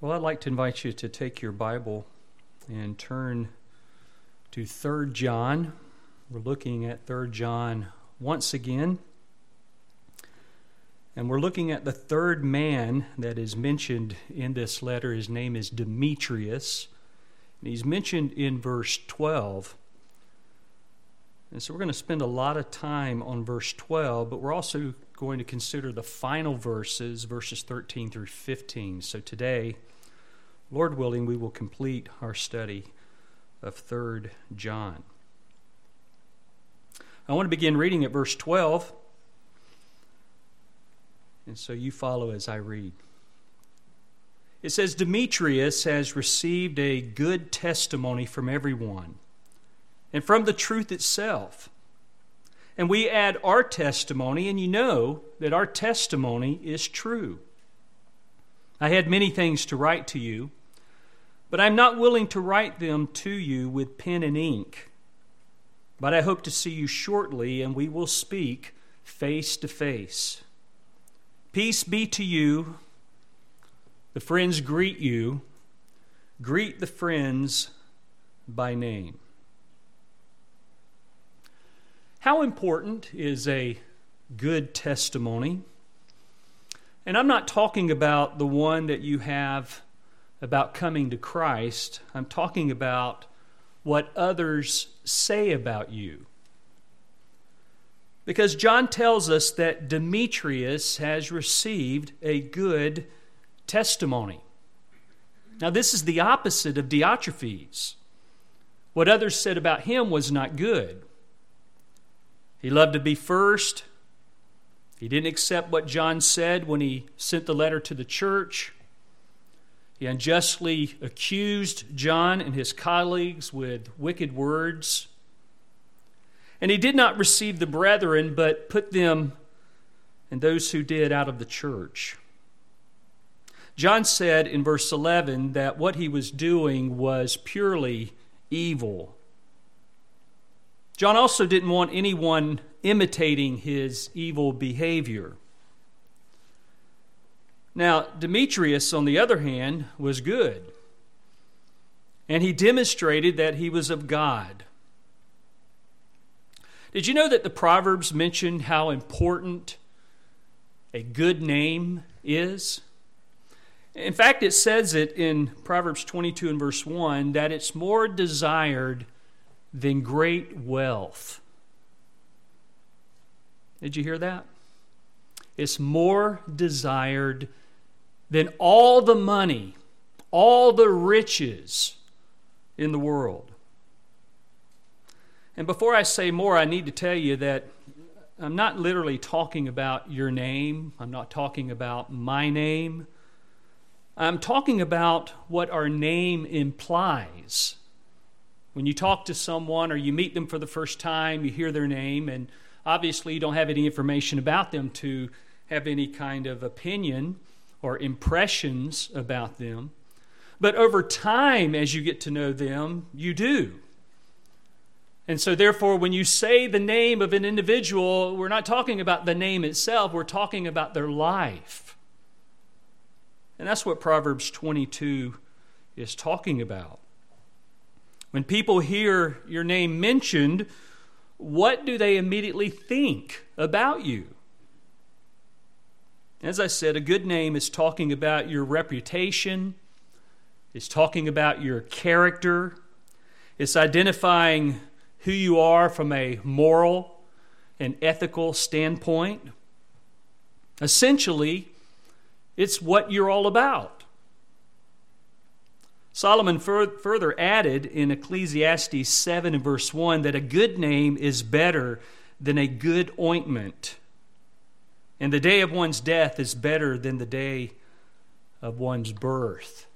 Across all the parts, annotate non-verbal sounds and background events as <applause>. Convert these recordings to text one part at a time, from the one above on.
Well, I'd like to invite you to take your Bible and turn to 3 John. We're looking at 3 John once again. And we're looking at the third man that is mentioned in this letter. His name is Demetrius. And he's mentioned in verse 12. And so we're going to spend a lot of time on verse 12, but we're also going to consider the final verses, verses 13 through 15. So today, Lord willing, we will complete our study of 3rd John. I want to begin reading at verse 12. And so you follow as I read. It says Demetrius has received a good testimony from everyone and from the truth itself. And we add our testimony, and you know that our testimony is true. I had many things to write to you but I'm not willing to write them to you with pen and ink. But I hope to see you shortly, and we will speak face to face. Peace be to you. The friends greet you. Greet the friends by name. How important is a good testimony? And I'm not talking about the one that you have about coming to Christ, I'm talking about what others say about you. Because John tells us that Demetrius has received a good testimony. Now, this is the opposite of Diotrephes. What others said about him was not good. He loved to be first. He didn't accept what John said when he sent the letter to the church. He unjustly accused John and his colleagues with wicked words. And he did not receive the brethren, but put them and those who did out of the church. John said in verse 11 that what he was doing was purely evil. John also didn't want anyone imitating his evil behavior. Now, Demetrius, on the other hand, was good. And he demonstrated that he was of God. Did you know that the Proverbs mention how important a good name is? In fact, it says it in Proverbs 22 and verse 1 that it's more desired than great wealth. Did you hear that? It's more desired than all the money, all the riches in the world. And before I say more, I need to tell you that I'm not literally talking about your name, I'm not talking about my name. I'm talking about what our name implies. When you talk to someone or you meet them for the first time, you hear their name, and obviously you don't have any information about them to have any kind of opinion or impressions about them. But over time, as you get to know them, you do. And so, therefore, when you say the name of an individual, we're not talking about the name itself, we're talking about their life. And that's what Proverbs 22 is talking about. When people hear your name mentioned, what do they immediately think about you? As I said, a good name is talking about your reputation, it's talking about your character, it's identifying who you are from a moral and ethical standpoint. Essentially, it's what you're all about. Solomon further added in Ecclesiastes 7 and verse 1 that a good name is better than a good ointment and the day of one's death is better than the day of one's birth.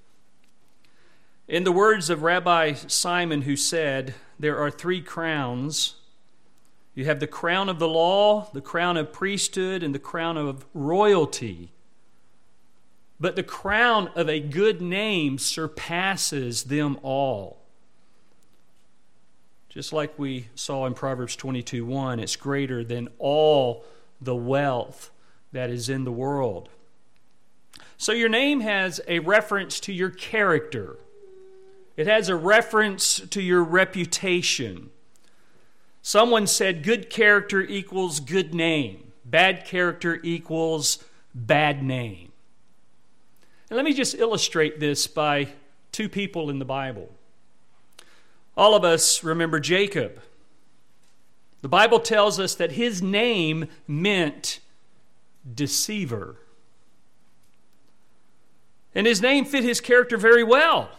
In the words of Rabbi Simon, who said, There are three crowns. You have the crown of the law, the crown of priesthood, and the crown of royalty. But the crown of a good name surpasses them all. Just like we saw in Proverbs 22 1, it's greater than all the wealth that is in the world. So your name has a reference to your character, it has a reference to your reputation. Someone said good character equals good name, bad character equals bad name. And let me just illustrate this by two people in the Bible. All of us remember Jacob. The Bible tells us that his name meant deceiver. And his name fit his character very well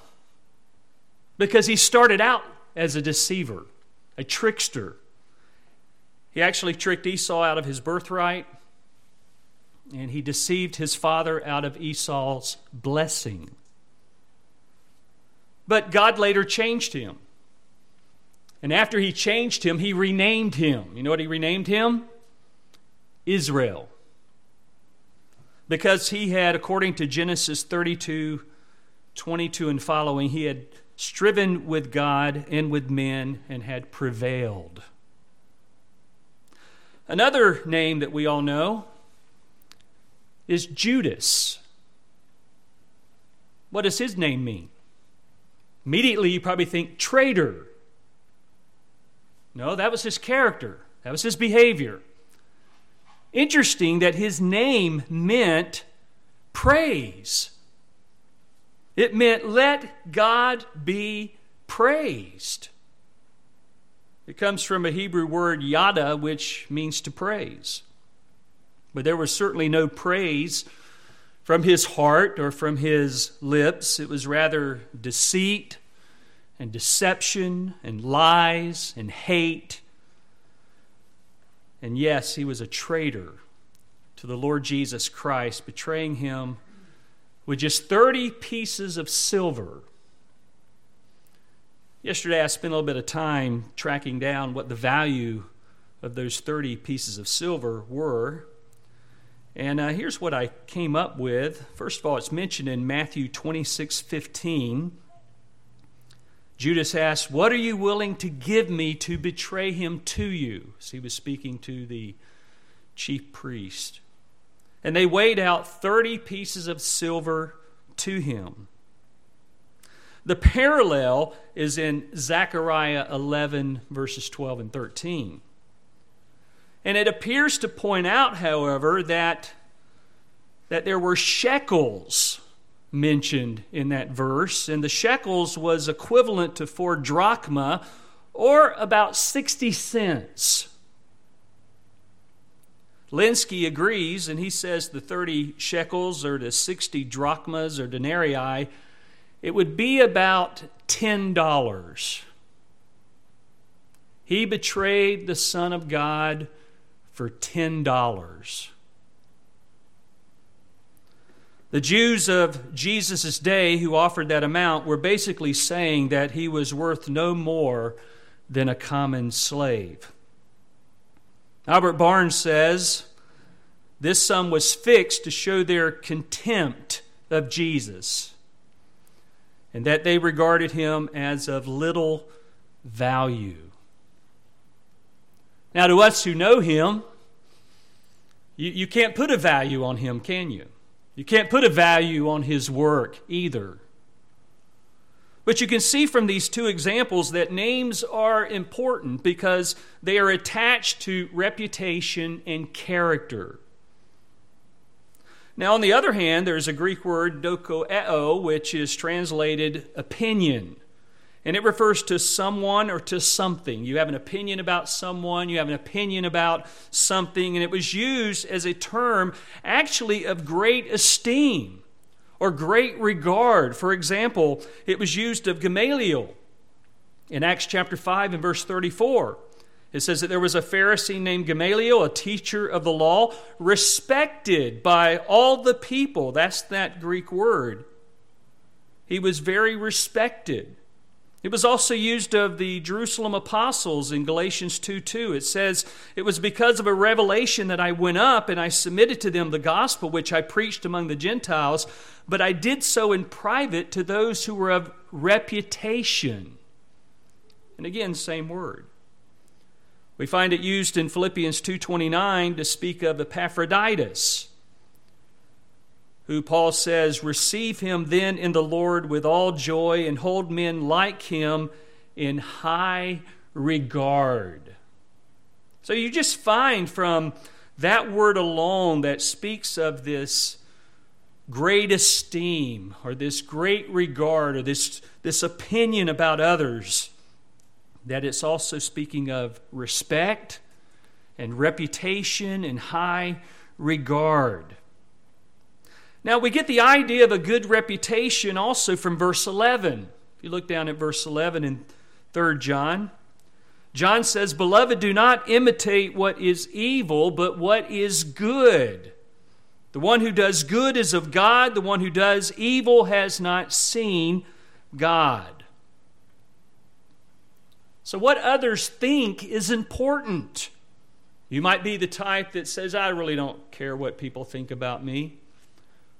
because he started out as a deceiver, a trickster. He actually tricked Esau out of his birthright, and he deceived his father out of Esau's blessing. But God later changed him. And after he changed him, he renamed him. You know what he renamed him? Israel. Because he had, according to Genesis 32 22 and following, he had striven with God and with men and had prevailed. Another name that we all know is Judas. What does his name mean? Immediately, you probably think traitor. No, that was his character, that was his behavior. Interesting that his name meant praise. It meant let God be praised. It comes from a Hebrew word yada, which means to praise. But there was certainly no praise from his heart or from his lips. It was rather deceit and deception and lies and hate. And yes, he was a traitor to the Lord Jesus Christ, betraying him with just 30 pieces of silver. Yesterday, I spent a little bit of time tracking down what the value of those 30 pieces of silver were. And uh, here's what I came up with. First of all, it's mentioned in Matthew 26 15. Judas asked, What are you willing to give me to betray him to you? So he was speaking to the chief priest. And they weighed out 30 pieces of silver to him. The parallel is in Zechariah 11, verses 12 and 13. And it appears to point out, however, that, that there were shekels mentioned in that verse, and the shekels was equivalent to four drachma, or about 60 cents. Lenski agrees, and he says the 30 shekels or the 60 drachmas or denarii, it would be about $10. He betrayed the Son of God for $10. The Jews of Jesus' day who offered that amount were basically saying that he was worth no more than a common slave. Albert Barnes says this sum was fixed to show their contempt of Jesus and that they regarded him as of little value. Now, to us who know him, you, you can't put a value on him, can you? You can't put a value on his work either. But you can see from these two examples that names are important because they are attached to reputation and character. Now, on the other hand, there's a Greek word, dokoeo, which is translated opinion. And it refers to someone or to something. You have an opinion about someone, you have an opinion about something, and it was used as a term actually of great esteem or great regard. For example, it was used of Gamaliel in Acts chapter 5 and verse 34. It says that there was a Pharisee named Gamaliel, a teacher of the law, respected by all the people. That's that Greek word. He was very respected. It was also used of the Jerusalem apostles in Galatians 2 2. It says, It was because of a revelation that I went up and I submitted to them the gospel which I preached among the Gentiles, but I did so in private to those who were of reputation. And again, same word. We find it used in Philippians 2:29 to speak of Epaphroditus who Paul says, Receive him then in the Lord with all joy and hold men like him in high regard. So you just find from that word alone that speaks of this great esteem or this great regard or this, this opinion about others that it's also speaking of respect and reputation and high regard. Now, we get the idea of a good reputation also from verse 11. If you look down at verse 11 in 3 John, John says, Beloved, do not imitate what is evil, but what is good. The one who does good is of God, the one who does evil has not seen God. So, what others think is important. You might be the type that says, I really don't care what people think about me.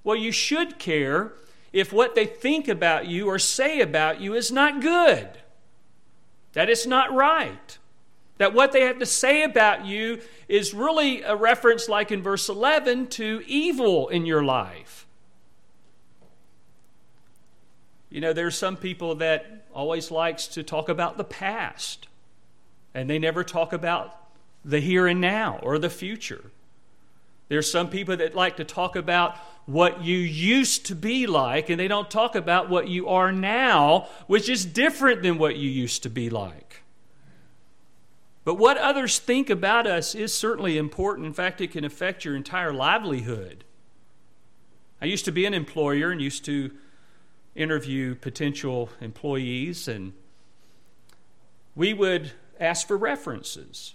Well, you should care if what they think about you or say about you is not good, that it's not right, that what they have to say about you is really a reference, like in verse 11, to evil in your life. You know, there's some people that always likes to talk about the past, and they never talk about the here and now or the future. There's some people that like to talk about what you used to be like, and they don't talk about what you are now, which is different than what you used to be like. But what others think about us is certainly important. In fact, it can affect your entire livelihood. I used to be an employer and used to interview potential employees, and we would ask for references.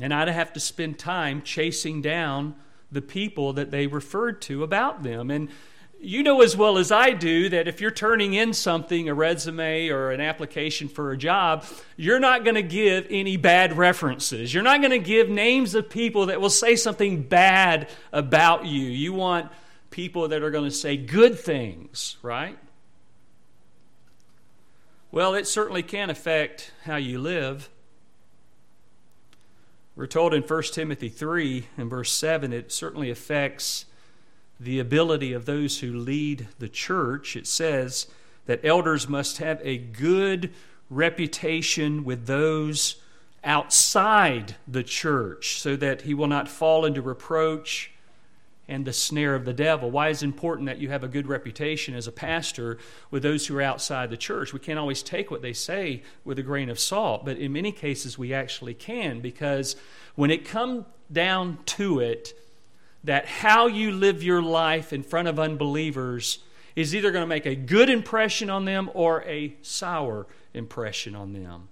And I'd have to spend time chasing down the people that they referred to about them. And you know as well as I do that if you're turning in something, a resume or an application for a job, you're not going to give any bad references. You're not going to give names of people that will say something bad about you. You want people that are going to say good things, right? Well, it certainly can affect how you live. We're told in 1 Timothy 3 and verse 7, it certainly affects the ability of those who lead the church. It says that elders must have a good reputation with those outside the church so that he will not fall into reproach and the snare of the devil. Why is it important that you have a good reputation as a pastor with those who are outside the church? We can't always take what they say with a grain of salt, but in many cases we actually can because when it comes down to it, that how you live your life in front of unbelievers is either going to make a good impression on them or a sour impression on them.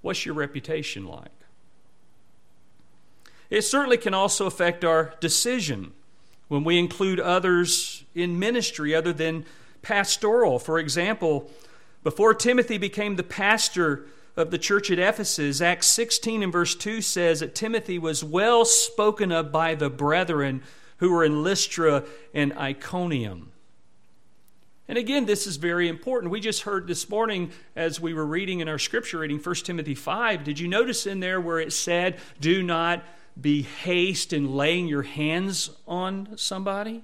What's your reputation like? It certainly can also affect our decision when we include others in ministry other than pastoral. For example, before Timothy became the pastor of the church at Ephesus, Acts 16 and verse 2 says that Timothy was well spoken of by the brethren who were in Lystra and Iconium. And again, this is very important. We just heard this morning as we were reading in our scripture reading 1 Timothy 5. Did you notice in there where it said, Do not be haste in laying your hands on somebody.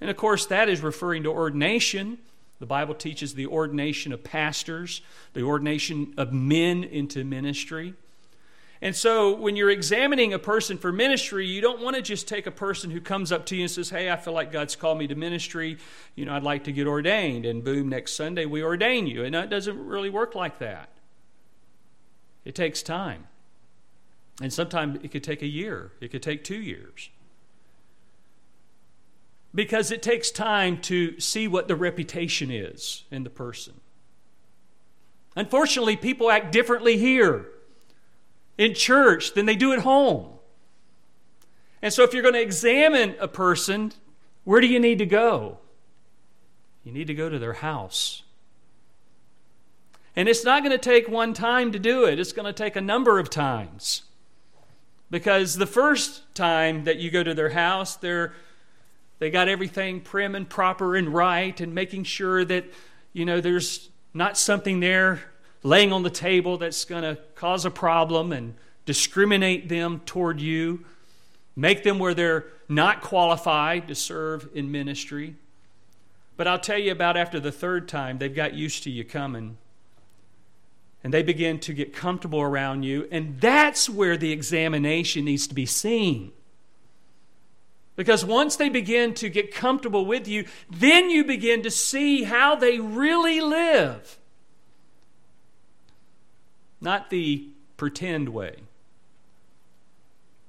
And of course, that is referring to ordination. The Bible teaches the ordination of pastors, the ordination of men into ministry. And so, when you're examining a person for ministry, you don't want to just take a person who comes up to you and says, Hey, I feel like God's called me to ministry. You know, I'd like to get ordained. And boom, next Sunday we ordain you. And it doesn't really work like that. It takes time. And sometimes it could take a year, it could take two years. Because it takes time to see what the reputation is in the person. Unfortunately, people act differently here in church than they do at home. And so, if you're going to examine a person, where do you need to go? You need to go to their house. And it's not going to take one time to do it, it's going to take a number of times. Because the first time that you go to their house, they're they got everything prim and proper and right and making sure that you know there's not something there laying on the table that's going to cause a problem and discriminate them toward you make them where they're not qualified to serve in ministry. But I'll tell you about after the third time, they've got used to you coming. And they begin to get comfortable around you. And that's where the examination needs to be seen. Because once they begin to get comfortable with you, then you begin to see how they really live. Not the pretend way.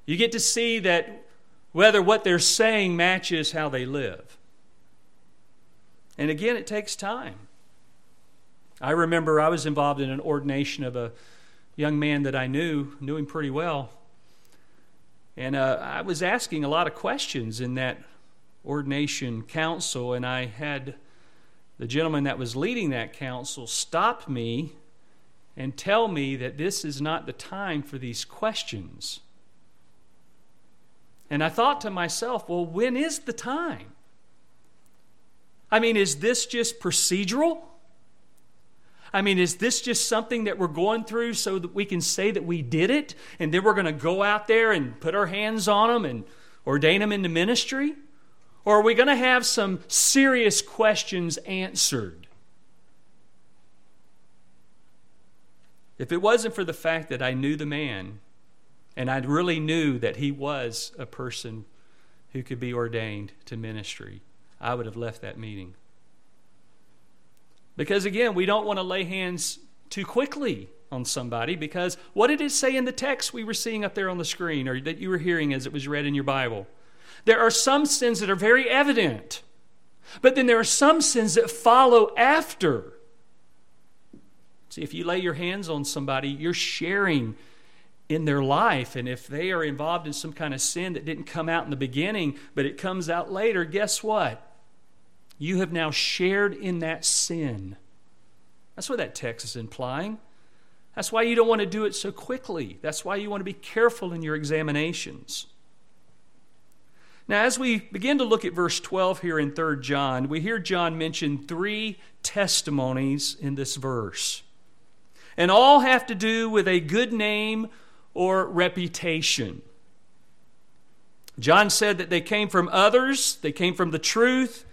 You get to see that whether what they're saying matches how they live. And again, it takes time. I remember I was involved in an ordination of a young man that I knew, knew him pretty well. And uh, I was asking a lot of questions in that ordination council, and I had the gentleman that was leading that council stop me and tell me that this is not the time for these questions. And I thought to myself, well, when is the time? I mean, is this just procedural? I mean, is this just something that we're going through so that we can say that we did it and then we're going to go out there and put our hands on them and ordain them into ministry? Or are we going to have some serious questions answered? If it wasn't for the fact that I knew the man and I really knew that he was a person who could be ordained to ministry, I would have left that meeting. Because again, we don't want to lay hands too quickly on somebody because what did it say in the text we were seeing up there on the screen or that you were hearing as it was read in your Bible? There are some sins that are very evident, but then there are some sins that follow after. See, if you lay your hands on somebody, you're sharing in their life. And if they are involved in some kind of sin that didn't come out in the beginning, but it comes out later, guess what? You have now shared in that sin. That's what that text is implying. That's why you don't want to do it so quickly. That's why you want to be careful in your examinations. Now, as we begin to look at verse 12 here in 3 John, we hear John mention three testimonies in this verse. And all have to do with a good name or reputation. John said that they came from others, they came from the truth,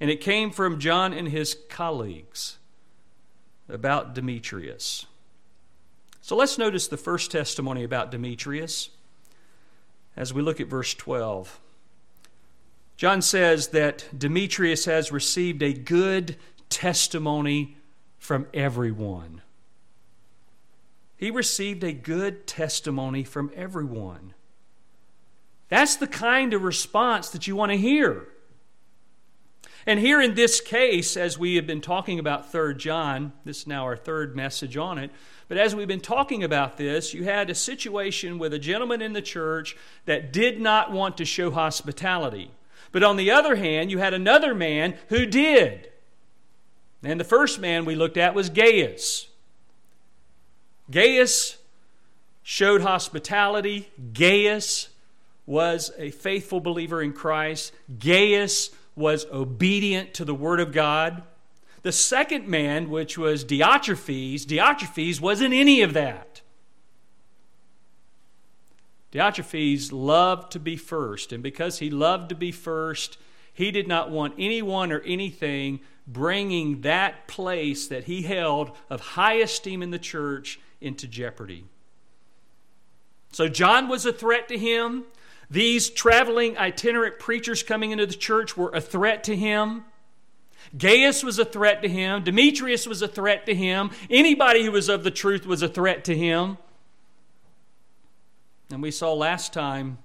and it came from John and his colleagues about Demetrius. So let's notice the first testimony about Demetrius as we look at verse 12. John says that Demetrius has received a good testimony from everyone. He received a good testimony from everyone. That's the kind of response that you want to hear. And here in this case, as we have been talking about 3 John, this is now our third message on it, but as we've been talking about this, you had a situation with a gentleman in the church that did not want to show hospitality. But on the other hand, you had another man who did. And the first man we looked at was Gaius. Gaius showed hospitality. Gaius was a faithful believer in Christ. Gaius was obedient to the Word of God. The second man, which was Diotrephes, Diotrephes wasn't any of that. Diotrephes loved to be first, and because he loved to be first, he did not want anyone or anything bringing that place that he held of high esteem in the church into jeopardy. So John was a threat to him. These traveling itinerant preachers coming into the church were a threat to him. Gaius was a threat to him. Demetrius was a threat to him. Anybody who was of the truth was a threat to him. And we saw last time,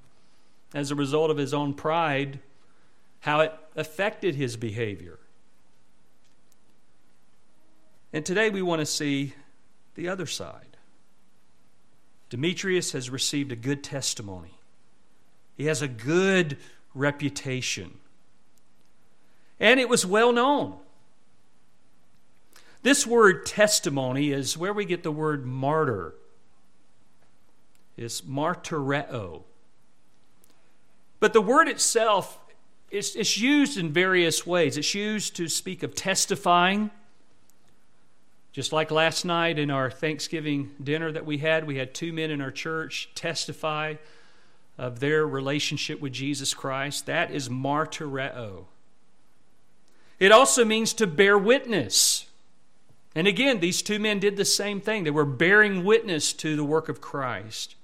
as a result of his own pride, how it affected his behavior. And today we want to see the other side. Demetrius has received a good testimony. He has a good reputation. And it was well known. This word testimony is where we get the word martyr. It's martyreo. But the word itself is it's used in various ways. It's used to speak of testifying. Just like last night in our Thanksgiving dinner that we had, we had two men in our church testify of their relationship with Jesus Christ. That is martyreo. It also means to bear witness. And again, these two men did the same thing. They were bearing witness to the work of Christ.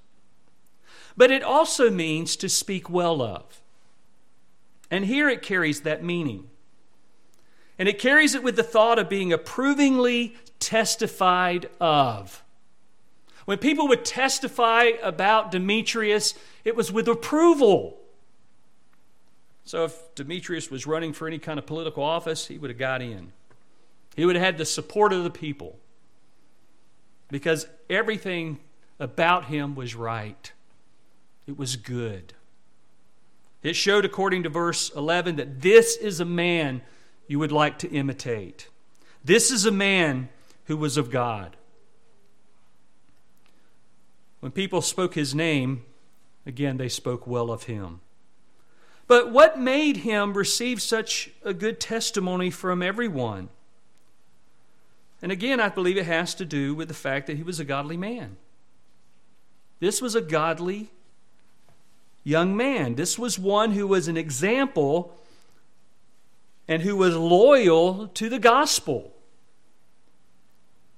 But it also means to speak well of. And here it carries that meaning. And it carries it with the thought of being approvingly testified of. When people would testify about Demetrius, it was with approval. So if Demetrius was running for any kind of political office, he would have got in. He would have had the support of the people because everything about him was right. It was good. It showed, according to verse 11, that this is a man you would like to imitate. This is a man who was of God. When people spoke his name, again, they spoke well of him. But what made him receive such a good testimony from everyone? And again, I believe it has to do with the fact that he was a godly man. This was a godly young man. This was one who was an example and who was loyal to the gospel.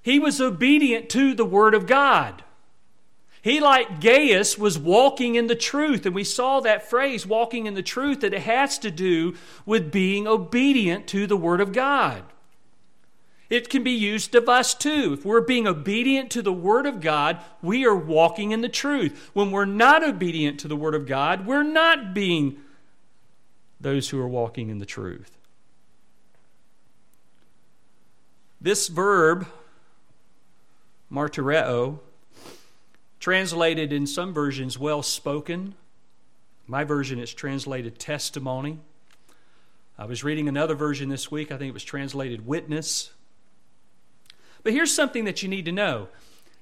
He was obedient to the Word of God. He, like Gaius, was walking in the truth. And we saw that phrase, walking in the truth, that it has to do with being obedient to the Word of God. It can be used of us too. If we're being obedient to the Word of God, we are walking in the truth. When we're not obedient to the Word of God, we're not being those who are walking in the truth. This verb, martyreo, Translated in some versions, well spoken. My version is translated testimony. I was reading another version this week. I think it was translated witness. But here's something that you need to know.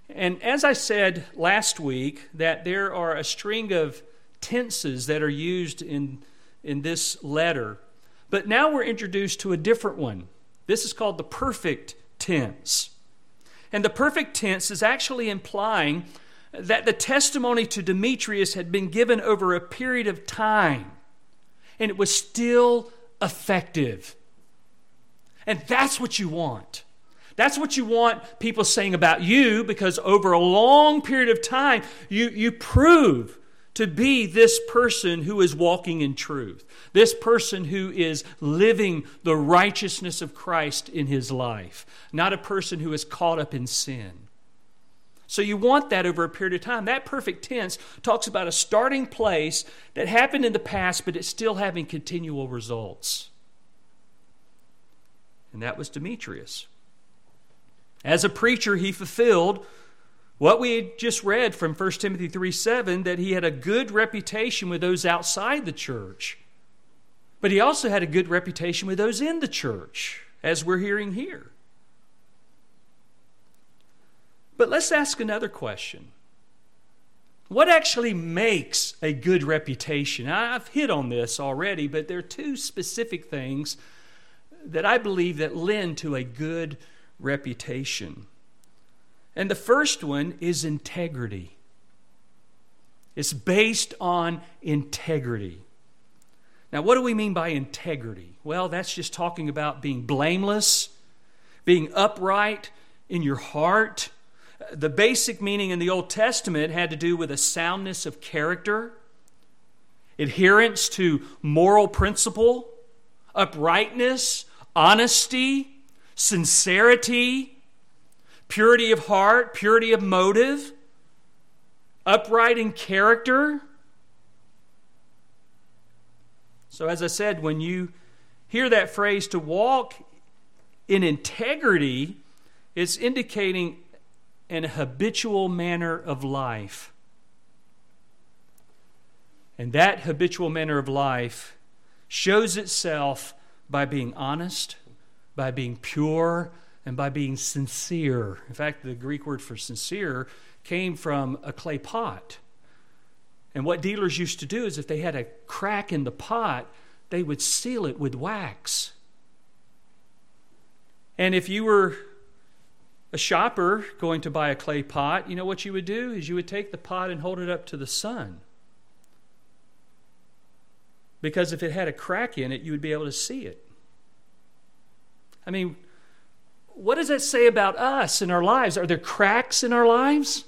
And as I said last week, that there are a string of tenses that are used in, in this letter. But now we're introduced to a different one. This is called the perfect tense. And the perfect tense is actually implying that the testimony to Demetrius had been given over a period of time, and it was still effective. And that's what you want. That's what you want people saying about you because over a long period of time, you, you prove to be this person who is walking in truth, this person who is living the righteousness of Christ in his life, not a person who is caught up in sin. So you want that over a period of time. That perfect tense talks about a starting place that happened in the past, but it's still having continual results. And that was Demetrius. As a preacher, he fulfilled what we had just read from 1 Timothy 3 7 that he had a good reputation with those outside the church. But he also had a good reputation with those in the church, as we're hearing here. But let's ask another question. What actually makes a good reputation? I've hit on this already, but there are two specific things that I believe that lend to a good reputation. And the first one is integrity. It's based on integrity. Now, what do we mean by integrity? Well, that's just talking about being blameless, being upright in your heart, the basic meaning in the Old Testament had to do with a soundness of character, adherence to moral principle, uprightness, honesty, sincerity, purity of heart, purity of motive, upright in character. So, as I said, when you hear that phrase to walk in integrity, it's indicating an habitual manner of life. And that habitual manner of life shows itself by being honest, by being pure, and by being sincere. In fact, the Greek word for sincere came from a clay pot. And what dealers used to do is if they had a crack in the pot, they would seal it with wax. And if you were a shopper going to buy a clay pot, you know what you would do? Is you would take the pot and hold it up to the sun Because if it had a crack in it, you would be able to see it. I mean, what does that say about us in our lives? Are there cracks in our lives?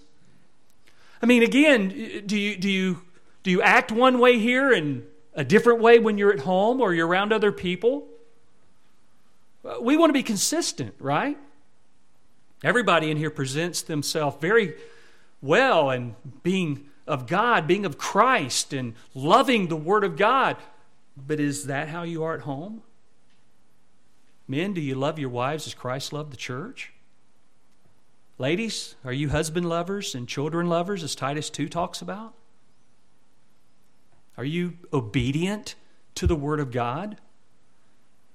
I mean, again, do you, do you, do you act one way here and a different way when you're at home or you're around other people? We want to be consistent, right? Everybody in here presents themselves very well and being of God, being of Christ, and loving the Word of God. But is that how you are at home? Men, do you love your wives as Christ loved the church? Ladies, are you husband lovers and children lovers, as Titus 2 talks about? Are you obedient to the Word of God?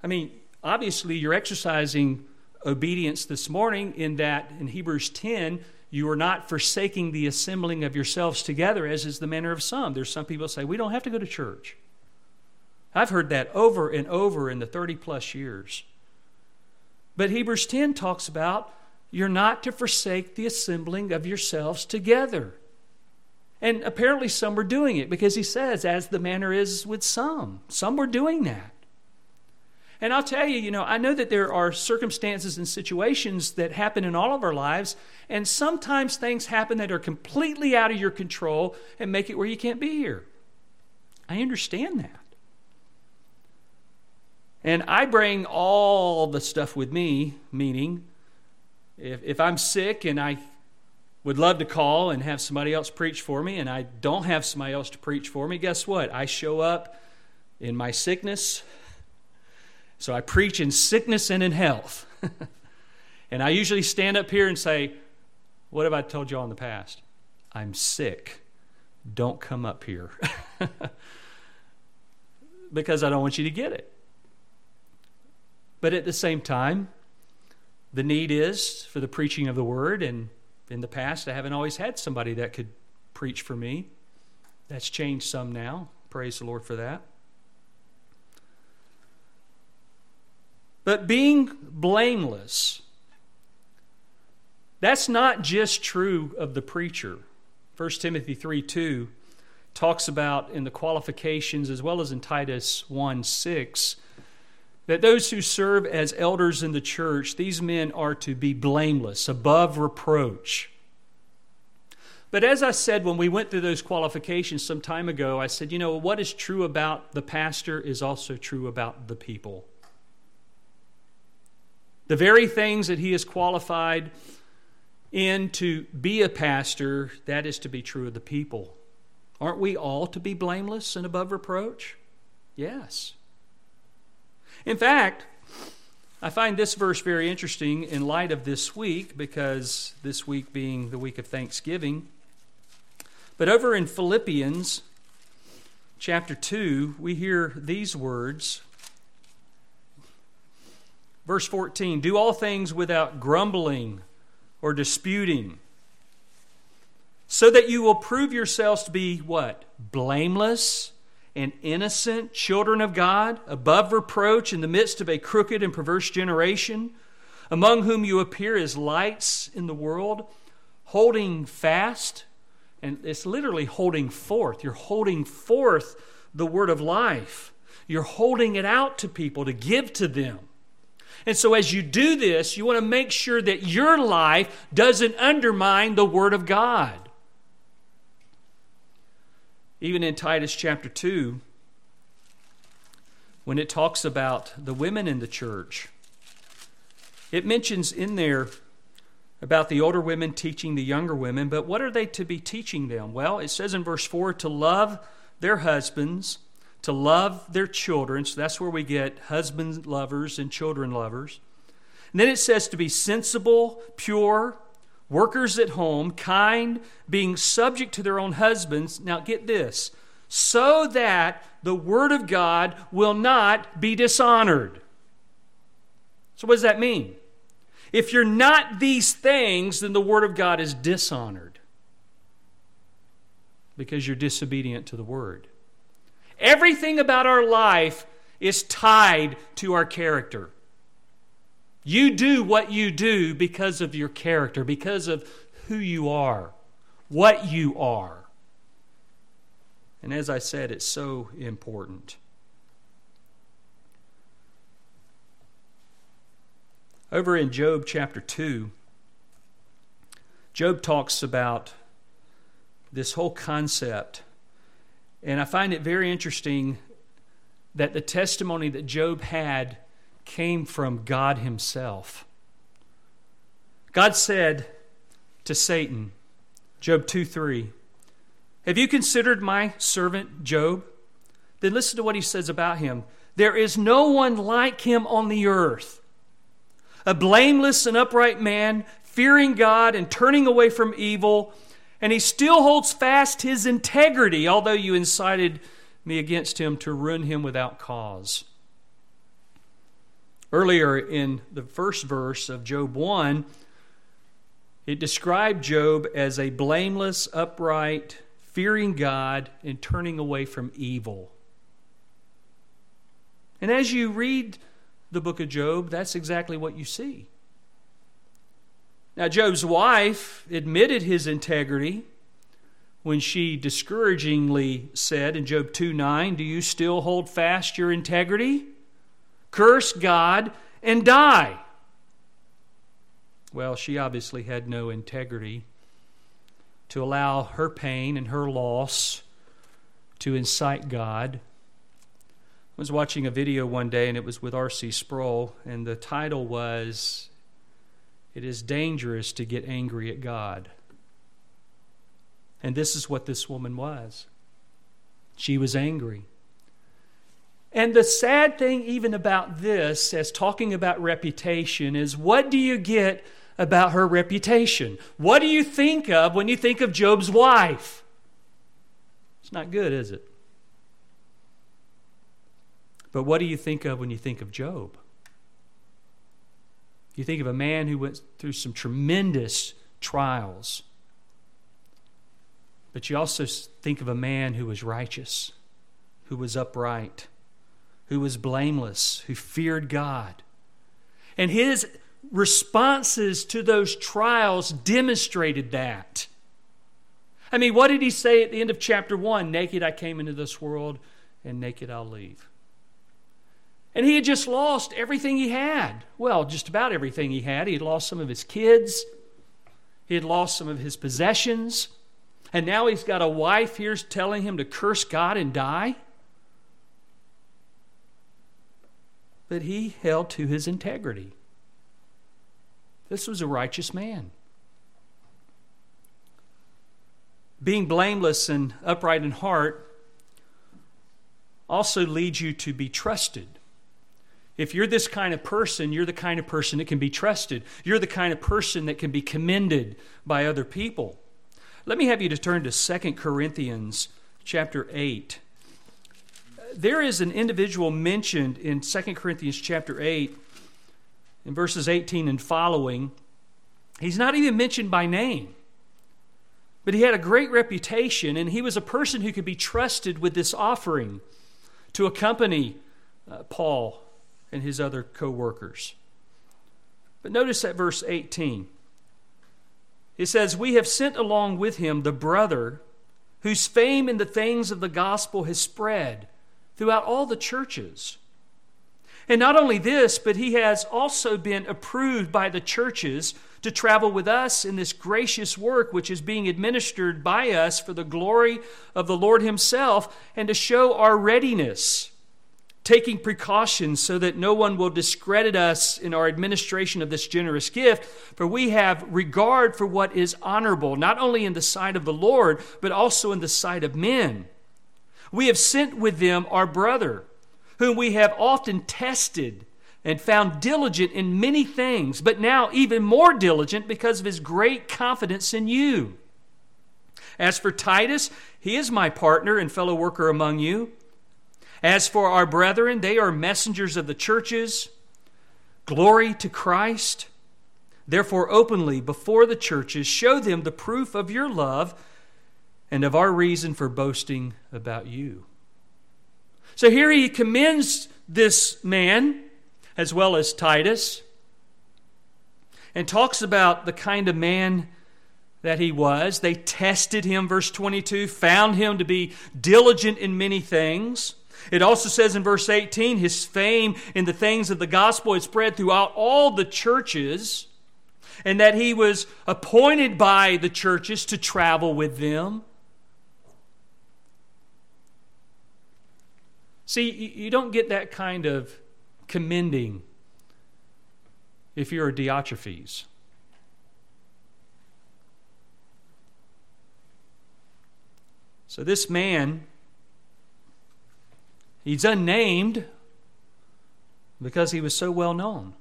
I mean, obviously, you're exercising obedience this morning in that in Hebrews 10, you are not forsaking the assembling of yourselves together, as is the manner of some. There's some people say, we don't have to go to church. I've heard that over and over in the 30 plus years. But Hebrews 10 talks about you're not to forsake the assembling of yourselves together. And apparently, some were doing it because he says, as the manner is with some. Some were doing that. And I'll tell you, you know, I know that there are circumstances and situations that happen in all of our lives, and sometimes things happen that are completely out of your control and make it where you can't be here. I understand that. And I bring all the stuff with me, meaning, if, if I'm sick and I would love to call and have somebody else preach for me, and I don't have somebody else to preach for me, guess what? I show up in my sickness. So I preach in sickness and in health. <laughs> and I usually stand up here and say, What have I told you all in the past? I'm sick. Don't come up here. <laughs> because I don't want you to get it. But at the same time, the need is for the preaching of the word, and in the past, I haven't always had somebody that could preach for me. That's changed some now. Praise the Lord for that. But being blameless, that's not just true of the preacher. 1 Timothy 3 2 talks about in the qualifications as well as in Titus 1 6 that those who serve as elders in the church, these men are to be blameless, above reproach. But as I said when we went through those qualifications some time ago, I said, you know, what is true about the pastor is also true about the people. The very things that he is qualified in to be a pastor, that is to be true of the people. Aren't we all to be blameless and above reproach? Yes. In fact, I find this verse very interesting in light of this week, because this week being the week of Thanksgiving. But over in Philippians chapter 2, we hear these words. Verse 14 Do all things without grumbling or disputing, so that you will prove yourselves to be what? Blameless and innocent children of God, above reproach in the midst of a crooked and perverse generation, among whom you appear as lights in the world, holding fast, and it's literally holding forth. You're holding forth the word of life. You're holding it out to people to give to them. And so, as you do this, you want to make sure that your life doesn't undermine the Word of God. Even in Titus chapter 2, when it talks about the women in the church, it mentions in there about the older women teaching the younger women, but what are they to be teaching them? Well, it says in verse 4 to love their husbands, to love their children. So that's where we get husband lovers and children lovers. And then it says to be sensible, pure, workers at home, kind, being subject to their own husbands. Now, get this so that the word of God will not be dishonored. So, what does that mean? If you're not these things, then the word of God is dishonored because you're disobedient to the word. Everything about our life is tied to our character. You do what you do because of your character, because of who you are, what you are. And as I said, it's so important. Over in Job chapter 2, Job talks about this whole concept and I find it very interesting that the testimony that Job had came from God Himself. God said to Satan, Job 2 3, Have you considered my servant Job? Then listen to what he says about him. There is no one like him on the earth a blameless and upright man, fearing God and turning away from evil, and he still holds fast his integrity, although you incited me against him to ruin him without cause. Earlier in the first verse of Job 1, it described Job as a blameless, upright, fearing God, and turning away from evil. And as you read the book of Job, that's exactly what you see. Now, Job's wife admitted his integrity when she discouragingly said in Job 2 9, Do you still hold fast your integrity? Curse God and die. Well, she obviously had no integrity to allow her pain and her loss to incite God I was watching a video one day, and it was with R.C. Sproul, and the title was It is Dangerous to Get Angry at God. And this is what this woman was she was angry. And the sad thing, even about this, as talking about reputation, is what do you get about her reputation? What do you think of when you think of Job's wife? It's not good, is it? But what do you think of when you think of Job? You think of a man who went through some tremendous trials. But you also think of a man who was righteous, who was upright, who was blameless, who feared God. And his responses to those trials demonstrated that. I mean, what did he say at the end of chapter 1? Naked I came into this world, and naked I'll leave. And he had just lost everything he had. Well, just about everything he had. He had lost some of his kids, he had lost some of his possessions. And now he's got a wife here telling him to curse God and die. But he held to his integrity. This was a righteous man. Being blameless and upright in heart also leads you to be trusted. If you're this kind of person, you're the kind of person that can be trusted. You're the kind of person that can be commended by other people. Let me have you to turn to 2 Corinthians chapter 8. There is an individual mentioned in 2 Corinthians chapter 8 in verses 18 and following. He's not even mentioned by name. But he had a great reputation, and he was a person who could be trusted with this offering to accompany uh, Paul and his other co workers. But notice that verse 18. It says, We have sent along with him the brother whose fame in the things of the gospel has spread throughout all the churches. And not only this, but he has also been approved by the churches to travel with us in this gracious work which is being administered by us for the glory of the Lord Himself and to show our readiness taking precautions so that no one will discredit us in our administration of this generous gift, for we have regard for what is honorable, not only in the sight of the Lord, but also in the sight of men. We have sent with them our brother, whom we have often tested and found diligent in many things, but now even more diligent because of his great confidence in you. As for Titus, he is my partner and fellow worker among you. As for our brethren, they are messengers of the churches. Glory to Christ. Therefore, openly before the churches, show them the proof of your love and of our reason for boasting about you. So here he commends this man as well as Titus and talks about the kind of man that he was. They tested him, verse 22, found him to be diligent in many things. It also says in verse 18, his fame in the things of the gospel had spread throughout all the churches, and that he was appointed by the churches to travel with them. See, you don't get that kind of commending if you're a Diotrephes. So this man, he's unnamed because he was so well known.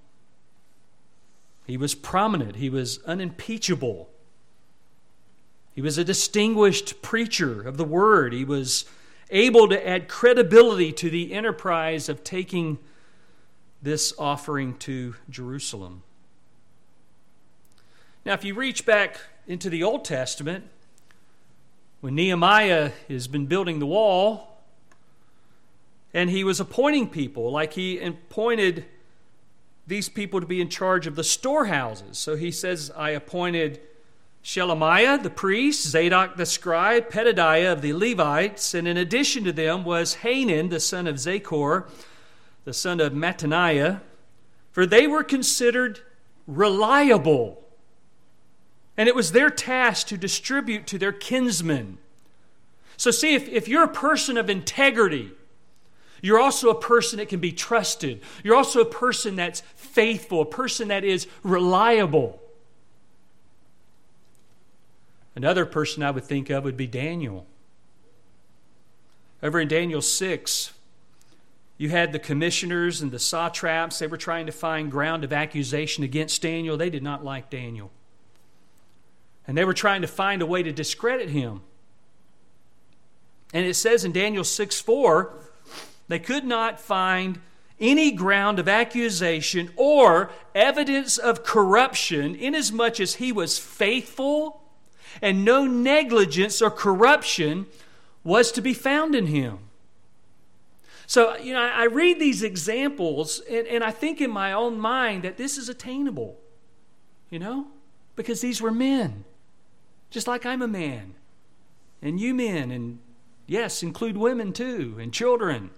He was prominent, he was unimpeachable. He was a distinguished preacher of the word. He was able to add credibility to the enterprise of taking this offering to Jerusalem. Now, if you reach back into the Old Testament, when Nehemiah has been building the wall and he was appointing people, like he appointed these people to be in charge of the storehouses. So he says, I appointed Shelemiah the priest, Zadok the scribe, Pedadiah of the Levites, and in addition to them was Hanan the son of Zaccur, the son of Mattaniah, for they were considered reliable and it was their task to distribute to their kinsmen. So, see, if, if you're a person of integrity, you're also a person that can be trusted. You're also a person that's faithful, a person that is reliable. Another person I would think of would be Daniel. Over in Daniel 6, you had the commissioners and the satraps. They were trying to find ground of accusation against Daniel. They did not like Daniel. And they were trying to find a way to discredit him. And it says in Daniel 6 4, they could not find any ground of accusation or evidence of corruption, inasmuch as he was faithful and no negligence or corruption was to be found in him. So, you know, I read these examples and, and I think in my own mind that this is attainable, you know, because these were men just like I'm a man. And you men, and yes, include women too, and children.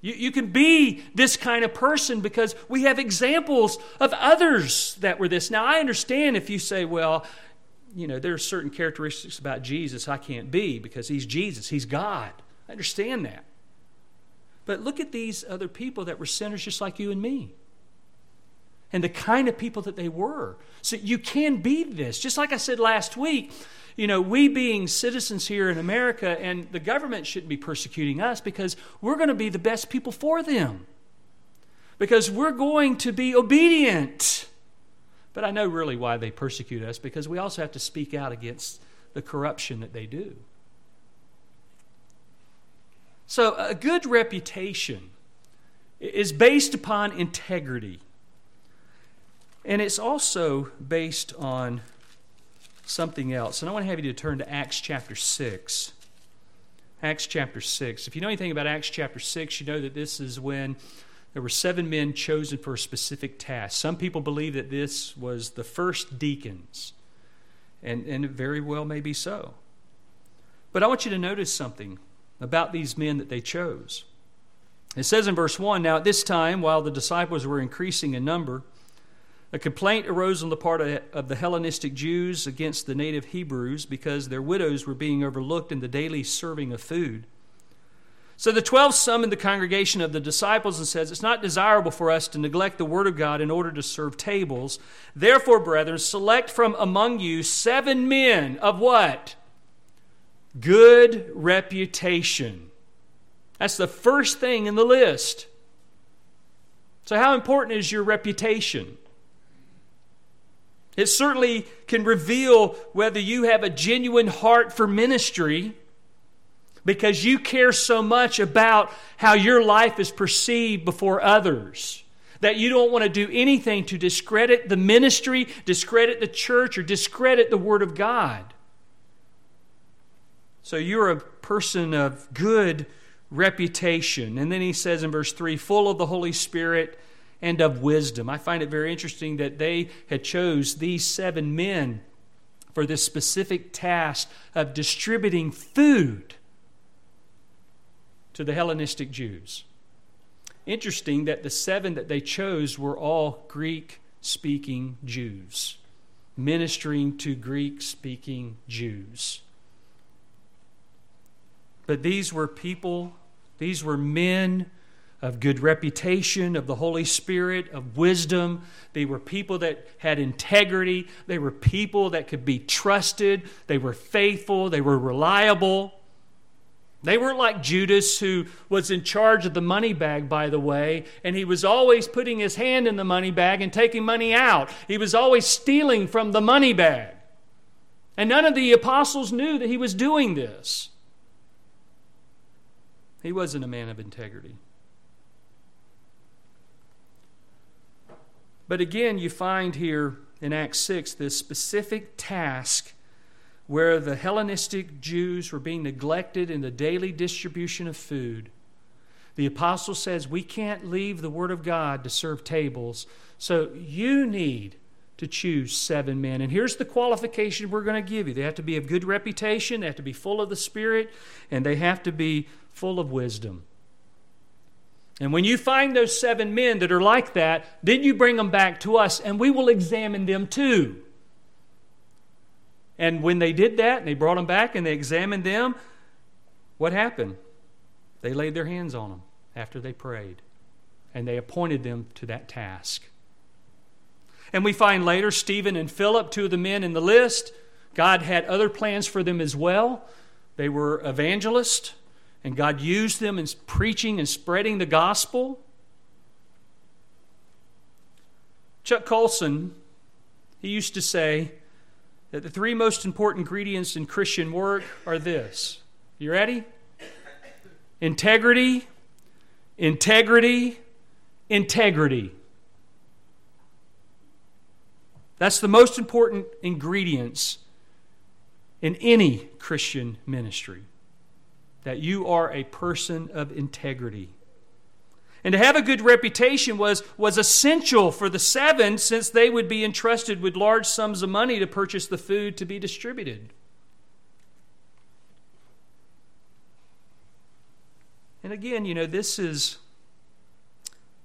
You, you can be this kind of person because we have examples of others that were this. Now, I understand if you say, well, you know, there are certain characteristics about Jesus I can't be because he's Jesus, he's God. I understand that. But look at these other people that were sinners just like you and me and the kind of people that they were. So you can be this. Just like I said last week, you know, we being citizens here in America and the government shouldn't be persecuting us because we're going to be the best people for them. Because we're going to be obedient. But I know really why they persecute us because we also have to speak out against the corruption that they do. So a good reputation is based upon integrity. And it's also based on something else. And I want to have you to turn to Acts chapter 6. Acts chapter 6. If you know anything about Acts chapter 6, you know that this is when there were seven men chosen for a specific task. Some people believe that this was the first deacons, and, and it very well may be so. But I want you to notice something about these men that they chose. It says in verse 1 Now at this time, while the disciples were increasing in number, a complaint arose on the part of the Hellenistic Jews against the native Hebrews because their widows were being overlooked in the daily serving of food. So the twelve summoned the congregation of the disciples and says, It's not desirable for us to neglect the word of God in order to serve tables. Therefore, brethren, select from among you seven men of what? Good reputation. That's the first thing in the list. So, how important is your reputation? It certainly can reveal whether you have a genuine heart for ministry because you care so much about how your life is perceived before others that you don't want to do anything to discredit the ministry, discredit the church, or discredit the Word of God. So you're a person of good reputation. And then he says in verse 3 full of the Holy Spirit and of wisdom. I find it very interesting that they had chose these seven men for this specific task of distributing food to the Hellenistic Jews. Interesting that the seven that they chose were all Greek speaking Jews, ministering to Greek speaking Jews. But these were people, these were men of good reputation, of the Holy Spirit, of wisdom. They were people that had integrity. They were people that could be trusted. They were faithful. They were reliable. They weren't like Judas, who was in charge of the money bag, by the way, and he was always putting his hand in the money bag and taking money out. He was always stealing from the money bag. And none of the apostles knew that he was doing this. He wasn't a man of integrity. But again, you find here in Acts 6 this specific task where the Hellenistic Jews were being neglected in the daily distribution of food. The apostle says, We can't leave the Word of God to serve tables, so you need to choose seven men. And here's the qualification we're going to give you they have to be of good reputation, they have to be full of the Spirit, and they have to be full of wisdom. And when you find those seven men that are like that, then you bring them back to us and we will examine them too. And when they did that and they brought them back and they examined them, what happened? They laid their hands on them after they prayed and they appointed them to that task. And we find later Stephen and Philip, two of the men in the list, God had other plans for them as well. They were evangelists, and God used them in preaching and spreading the gospel. Chuck Colson, he used to say that the three most important ingredients in Christian work are this. You ready? Integrity, integrity, integrity. That's the most important ingredients in any Christian ministry that you are a person of integrity. And to have a good reputation was, was essential for the seven since they would be entrusted with large sums of money to purchase the food to be distributed. And again, you know, this is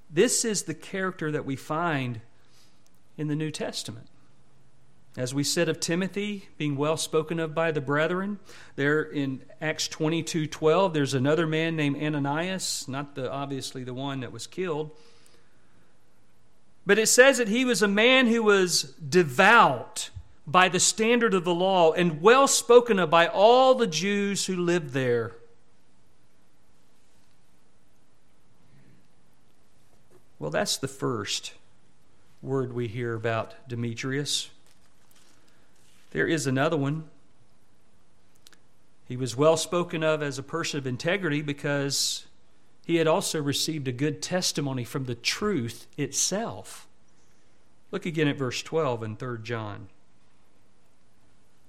this is the character that we find in the New Testament. As we said of Timothy being well spoken of by the brethren, there in Acts 22 12, there's another man named Ananias, not the, obviously the one that was killed. But it says that he was a man who was devout by the standard of the law and well spoken of by all the Jews who lived there. Well, that's the first word we hear about Demetrius. There is another one. He was well spoken of as a person of integrity because he had also received a good testimony from the truth itself. Look again at verse 12 in 3 John.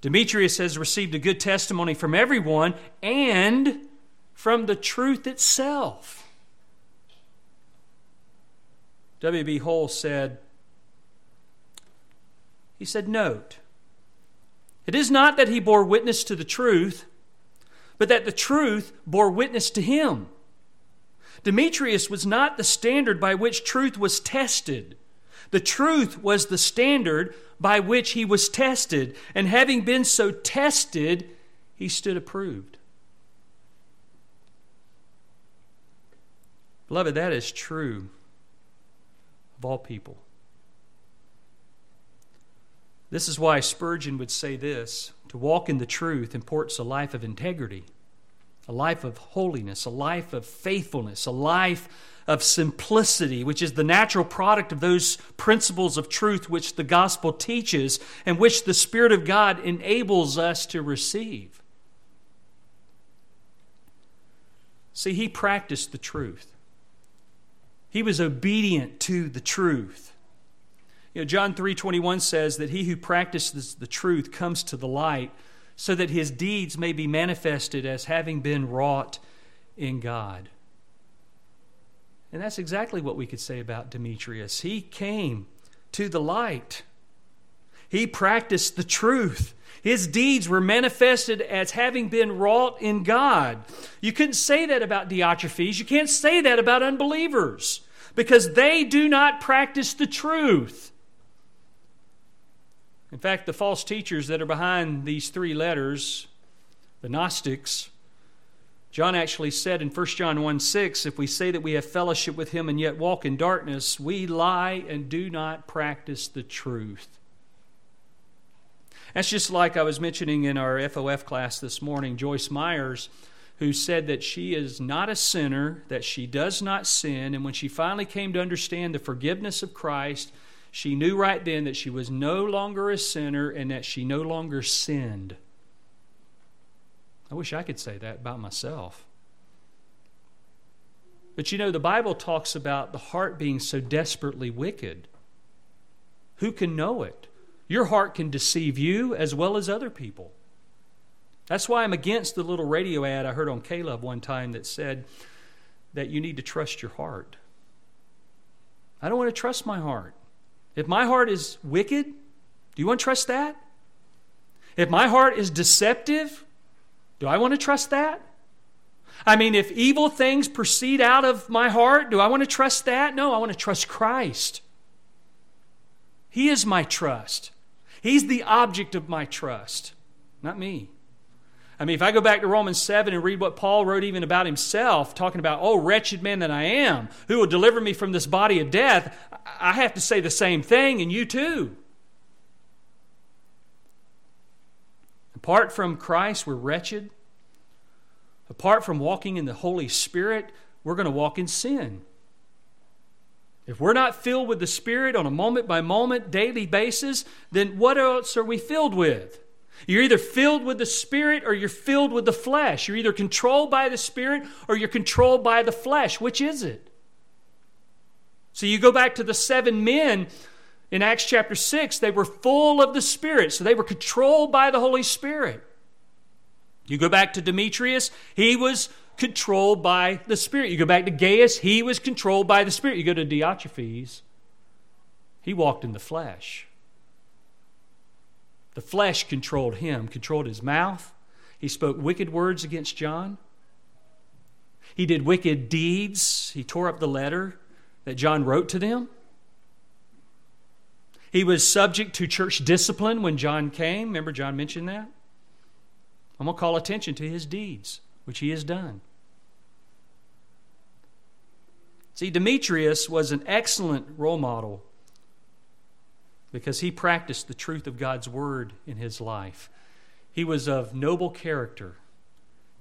Demetrius has received a good testimony from everyone and from the truth itself. W.B. Hole said, he said, Note, it is not that he bore witness to the truth, but that the truth bore witness to him. Demetrius was not the standard by which truth was tested. The truth was the standard by which he was tested, and having been so tested, he stood approved. Beloved, that is true of all people. This is why Spurgeon would say this to walk in the truth imports a life of integrity, a life of holiness, a life of faithfulness, a life of simplicity, which is the natural product of those principles of truth which the gospel teaches and which the Spirit of God enables us to receive. See, he practiced the truth. He was obedient to the truth. You know, John 3:21 says that he who practices the truth comes to the light so that his deeds may be manifested as having been wrought in God. And that's exactly what we could say about Demetrius. He came to the light. He practiced the truth. His deeds were manifested as having been wrought in God. You couldn't say that about Diotrephes. You can't say that about unbelievers because they do not practice the truth. In fact, the false teachers that are behind these three letters, the Gnostics, John actually said in 1 John 1 6, if we say that we have fellowship with him and yet walk in darkness, we lie and do not practice the truth. That's just like I was mentioning in our FOF class this morning, Joyce Myers, who said that she is not a sinner, that she does not sin, and when she finally came to understand the forgiveness of Christ, she knew right then that she was no longer a sinner and that she no longer sinned. I wish I could say that about myself. But you know, the Bible talks about the heart being so desperately wicked. Who can know it? Your heart can deceive you as well as other people. That's why I'm against the little radio ad I heard on K-LOVE one time that said that you need to trust your heart. I don't want to trust my heart. If my heart is wicked, do you want to trust that? If my heart is deceptive, do I want to trust that? I mean, if evil things proceed out of my heart, do I want to trust that? No, I want to trust Christ. He is my trust. He's the object of my trust, not me. I mean, if I go back to Romans 7 and read what Paul wrote even about himself, talking about, oh, wretched man that I am, who will deliver me from this body of death, I have to say the same thing, and you too. Apart from Christ, we're wretched. Apart from walking in the Holy Spirit, we're going to walk in sin. If we're not filled with the Spirit on a moment by moment, daily basis, then what else are we filled with? You're either filled with the Spirit or you're filled with the flesh. You're either controlled by the Spirit or you're controlled by the flesh. Which is it? So you go back to the seven men in Acts chapter 6, they were full of the Spirit, so they were controlled by the Holy Spirit. You go back to Demetrius, he was controlled by the Spirit. You go back to Gaius, he was controlled by the Spirit. You go to Diotrephes, he walked in the flesh. The flesh controlled him, controlled his mouth. He spoke wicked words against John. He did wicked deeds. He tore up the letter that John wrote to them. He was subject to church discipline when John came. Remember, John mentioned that? I'm going to call attention to his deeds which he has done. See, Demetrius was an excellent role model because he practiced the truth of God's word in his life. He was of noble character.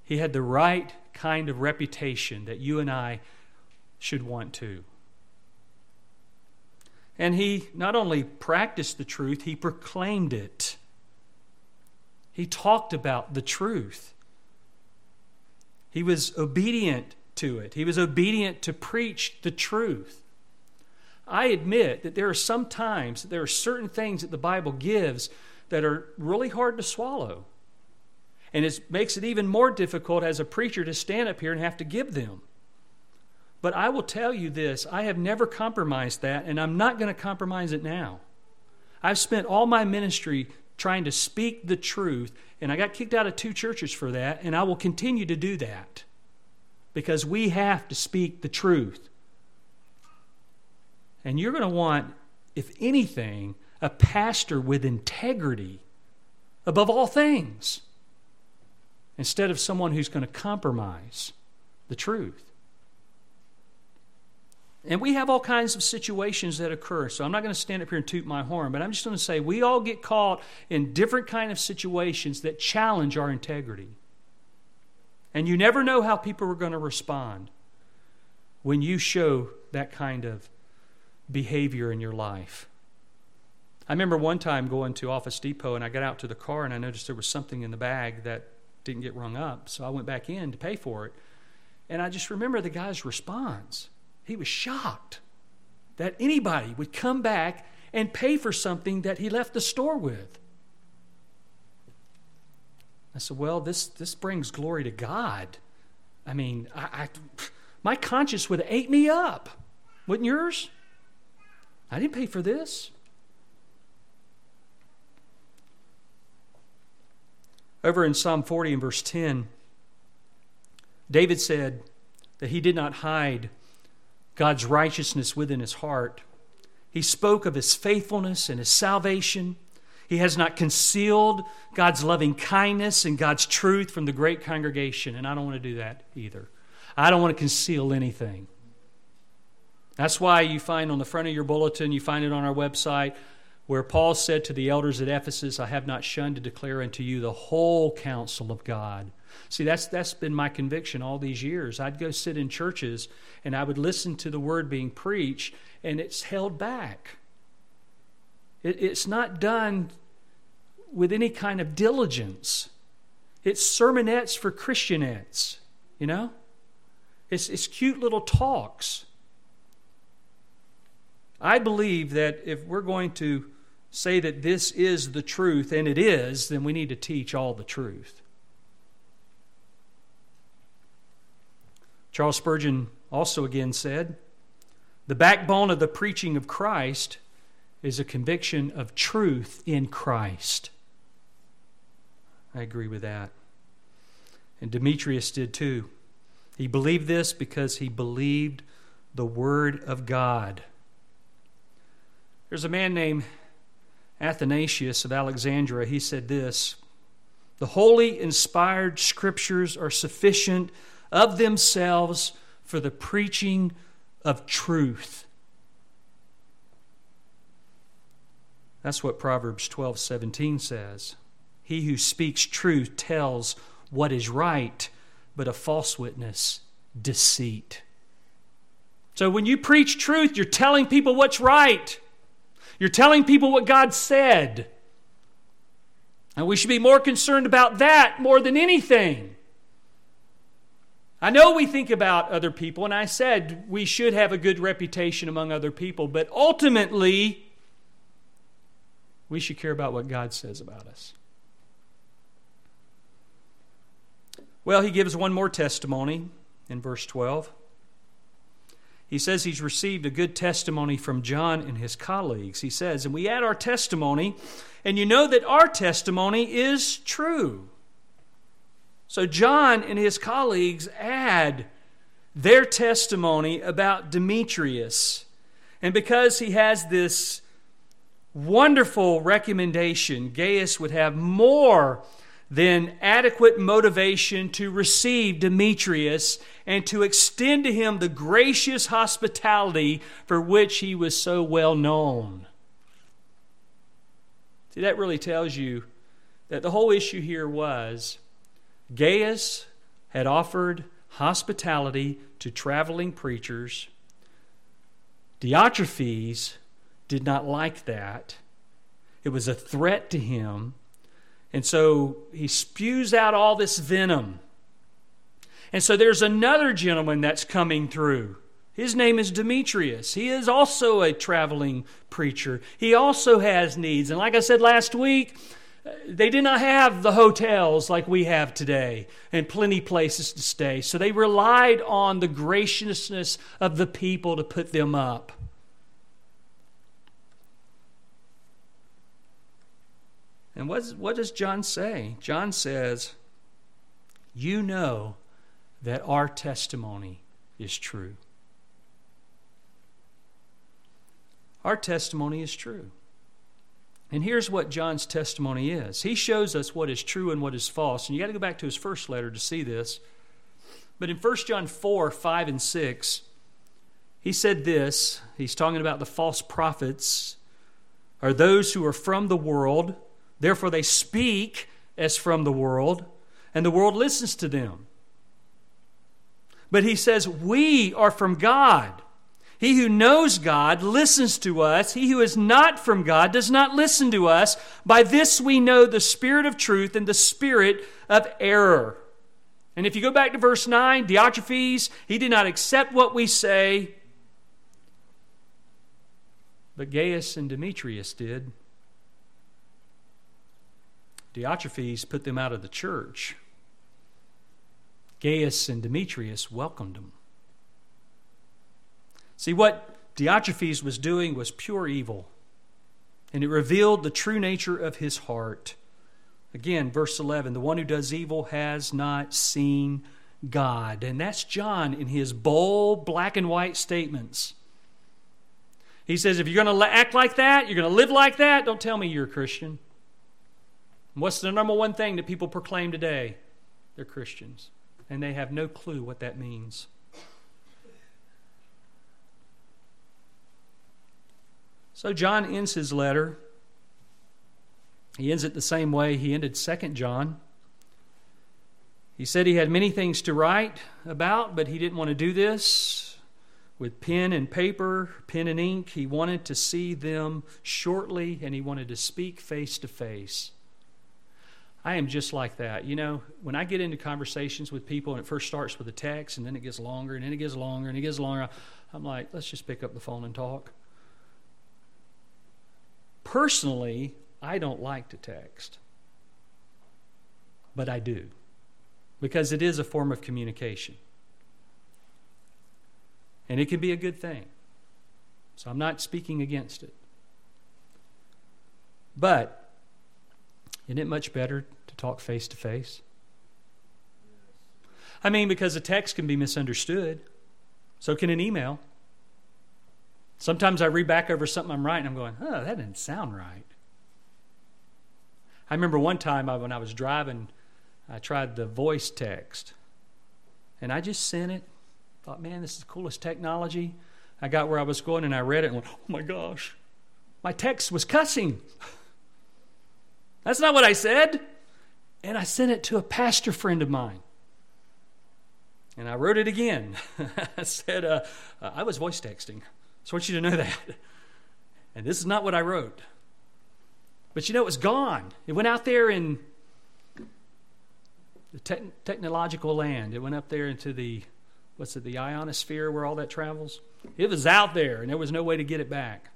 He had the right kind of reputation that you and I should want to. And he not only practiced the truth, he proclaimed it. He talked about the truth. He was obedient to it, he was obedient to preach the truth. I admit that there are some times there are certain things that the Bible gives that are really hard to swallow. And it makes it even more difficult as a preacher to stand up here and have to give them. But I will tell you this I have never compromised that, and I'm not going to compromise it now. I've spent all my ministry trying to speak the truth, and I got kicked out of two churches for that, and I will continue to do that because we have to speak the truth. And you're going to want, if anything, a pastor with integrity above all things instead of someone who's going to compromise the truth. And we have all kinds of situations that occur. So I'm not going to stand up here and toot my horn, but I'm just going to say we all get caught in different kind of situations that challenge our integrity. And you never know how people are going to respond when you show that kind of behavior in your life. I remember one time going to Office Depot and I got out to the car and I noticed there was something in the bag that didn't get rung up. So I went back in to pay for it. And I just remember the guy's response. He was shocked that anybody would come back and pay for something that he left the store with. I said, Well, this, this brings glory to God. I mean, I, I, my conscience would have ate me up. Wouldn't yours? I didn't pay for this. Over in Psalm 40 and verse 10, David said that he did not hide God's righteousness within his heart. He spoke of his faithfulness and his salvation. He has not concealed God's loving kindness and God's truth from the great congregation, and I don't want to do that either. I don't want to conceal anything. That's why you find on the front of your bulletin, you find it on our website, where Paul said to the elders at Ephesus, I have not shunned to declare unto you the whole counsel of God. See, that's, that's been my conviction all these years. I'd go sit in churches and I would listen to the word being preached, and it's held back. It, it's not done with any kind of diligence. It's sermonettes for Christianettes, you know? It's, it's cute little talks. I believe that if we're going to say that this is the truth, and it is, then we need to teach all the truth. Charles Spurgeon also again said, The backbone of the preaching of Christ is a conviction of truth in Christ. I agree with that. And Demetrius did too. He believed this because he believed the Word of God. There's a man named Athanasius of Alexandria. He said this The holy, inspired scriptures are sufficient of themselves for the preaching of truth. That's what Proverbs 12 17 says. He who speaks truth tells what is right, but a false witness, deceit. So when you preach truth, you're telling people what's right. You're telling people what God said. And we should be more concerned about that more than anything. I know we think about other people, and I said we should have a good reputation among other people, but ultimately, we should care about what God says about us. Well, he gives one more testimony in verse 12. He says he's received a good testimony from John and his colleagues. He says, and we add our testimony, and you know that our testimony is true. So John and his colleagues add their testimony about Demetrius. And because he has this wonderful recommendation, Gaius would have more than adequate motivation to receive Demetrius and to extend to him the gracious hospitality for which he was so well known. See, that really tells you that the whole issue here was Gaius had offered hospitality to traveling preachers. Diotrephes did not like that. It was a threat to him. And so he spews out all this venom. And so there's another gentleman that's coming through. His name is Demetrius. He is also a traveling preacher. He also has needs. And like I said last week, they did not have the hotels like we have today and plenty places to stay. So they relied on the graciousness of the people to put them up. And what, what does John say? John says, You know that our testimony is true. Our testimony is true. And here's what John's testimony is he shows us what is true and what is false. And you got to go back to his first letter to see this. But in 1 John 4 5 and 6, he said this. He's talking about the false prophets are those who are from the world Therefore, they speak as from the world, and the world listens to them. But he says, We are from God. He who knows God listens to us. He who is not from God does not listen to us. By this we know the spirit of truth and the spirit of error. And if you go back to verse 9, Diotrephes, he did not accept what we say, but Gaius and Demetrius did. Diotrephes put them out of the church. Gaius and Demetrius welcomed them. See, what Diotrephes was doing was pure evil, and it revealed the true nature of his heart. Again, verse 11 the one who does evil has not seen God. And that's John in his bold black and white statements. He says, if you're going to act like that, you're going to live like that, don't tell me you're a Christian. What's the number one thing that people proclaim today? They're Christians. And they have no clue what that means. So John ends his letter. He ends it the same way he ended Second John. He said he had many things to write about, but he didn't want to do this with pen and paper, pen and ink. He wanted to see them shortly and he wanted to speak face to face. I am just like that. You know, when I get into conversations with people and it first starts with a text and then it gets longer and then it gets longer and it gets longer, I'm like, let's just pick up the phone and talk. Personally, I don't like to text, but I do because it is a form of communication. And it can be a good thing. So I'm not speaking against it. But isn't it much better to talk face to face? I mean, because a text can be misunderstood, so can an email. Sometimes I read back over something I'm writing, I'm going, oh, that didn't sound right. I remember one time when I was driving I tried the voice text. And I just sent it. Thought, man, this is the coolest technology. I got where I was going and I read it and went, oh my gosh, my text was cussing. <laughs> That's not what I said. And I sent it to a pastor friend of mine. And I wrote it again. <laughs> I said, uh, uh, I was voice texting. So I want you to know that. And this is not what I wrote. But you know, it was gone. It went out there in the te- technological land. It went up there into the, what's it, the ionosphere where all that travels. It was out there, and there was no way to get it back.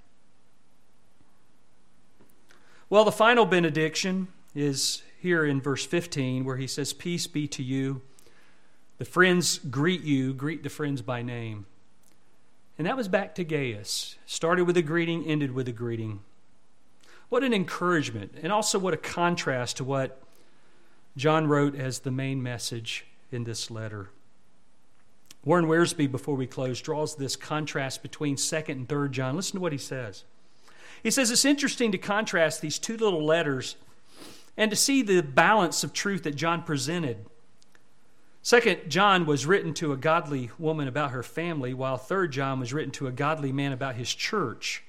Well, the final benediction is here in verse 15 where he says, Peace be to you. The friends greet you, greet the friends by name. And that was back to Gaius. Started with a greeting, ended with a greeting. What an encouragement, and also what a contrast to what John wrote as the main message in this letter. Warren Wiersbe, before we close, draws this contrast between 2nd and 3rd John. Listen to what he says. He says it's interesting to contrast these two little letters and to see the balance of truth that John presented. Second John was written to a godly woman about her family, while third John was written to a godly man about his church.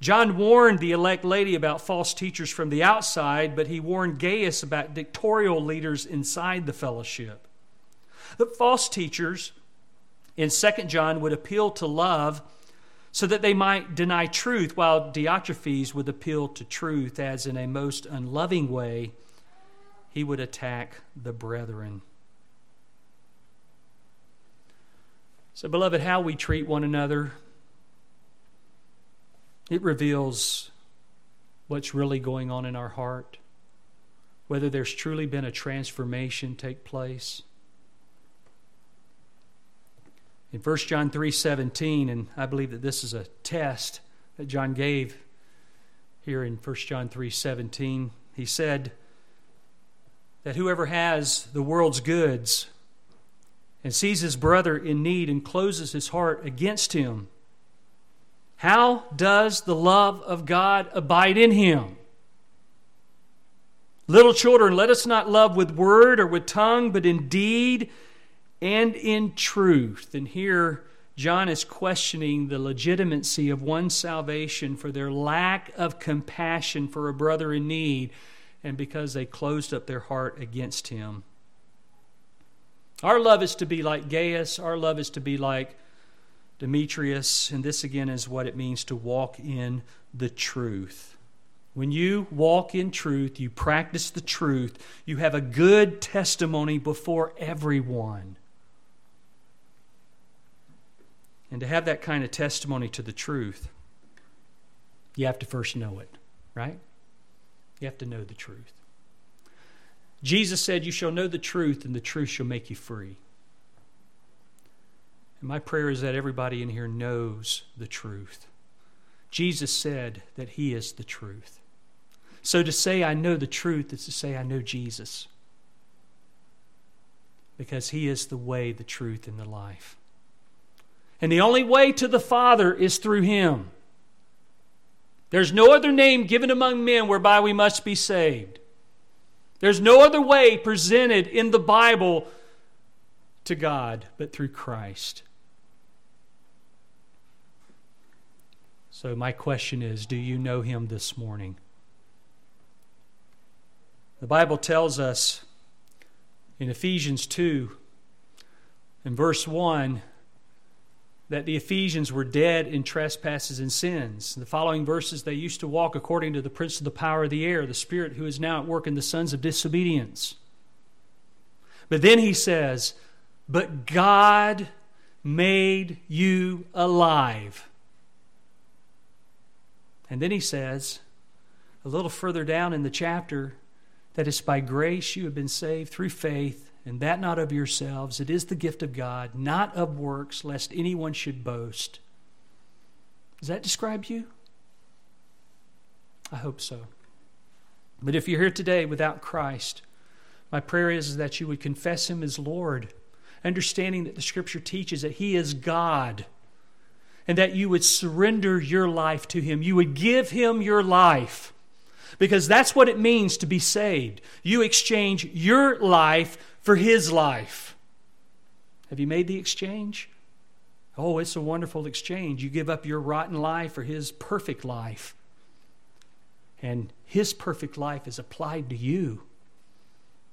John warned the elect lady about false teachers from the outside, but he warned Gaius about dictatorial leaders inside the fellowship. The false teachers in 2 John would appeal to love so that they might deny truth, while Diotrephes would appeal to truth as in a most unloving way he would attack the brethren. So, beloved, how we treat one another it reveals what's really going on in our heart, whether there's truly been a transformation take place. In 1 John 3:17 and I believe that this is a test that John gave here in 1 John 3:17 he said that whoever has the world's goods and sees his brother in need and closes his heart against him how does the love of God abide in him? Little children, let us not love with word or with tongue, but in deed and in truth. And here, John is questioning the legitimacy of one's salvation for their lack of compassion for a brother in need and because they closed up their heart against him. Our love is to be like Gaius, our love is to be like Demetrius, and this again is what it means to walk in the truth. When you walk in truth, you practice the truth, you have a good testimony before everyone. And to have that kind of testimony to the truth, you have to first know it, right? You have to know the truth. Jesus said, You shall know the truth, and the truth shall make you free. And my prayer is that everybody in here knows the truth. Jesus said that He is the truth. So to say I know the truth is to say I know Jesus. Because he is the way, the truth, and the life. And the only way to the Father is through him. There's no other name given among men whereby we must be saved. There's no other way presented in the Bible to God but through Christ. So, my question is do you know him this morning? The Bible tells us in Ephesians 2, in verse 1, that the Ephesians were dead in trespasses and sins. In the following verses, they used to walk according to the prince of the power of the air, the spirit who is now at work in the sons of disobedience. But then he says, But God made you alive and then he says, a little further down in the chapter, that it's by grace you have been saved through faith, and that not of yourselves. It is the gift of God, not of works, lest anyone should boast. Does that describe you? I hope so. But if you're here today without Christ, my prayer is that you would confess Him as Lord, understanding that the Scripture teaches that He is God and that you would surrender your life to Him. You would give Him your life because that's what it means to be saved. You exchange your life for His life. Have you made the exchange? Oh, it's a wonderful exchange. You give up your rotten life for His perfect life. And His perfect life is applied to you,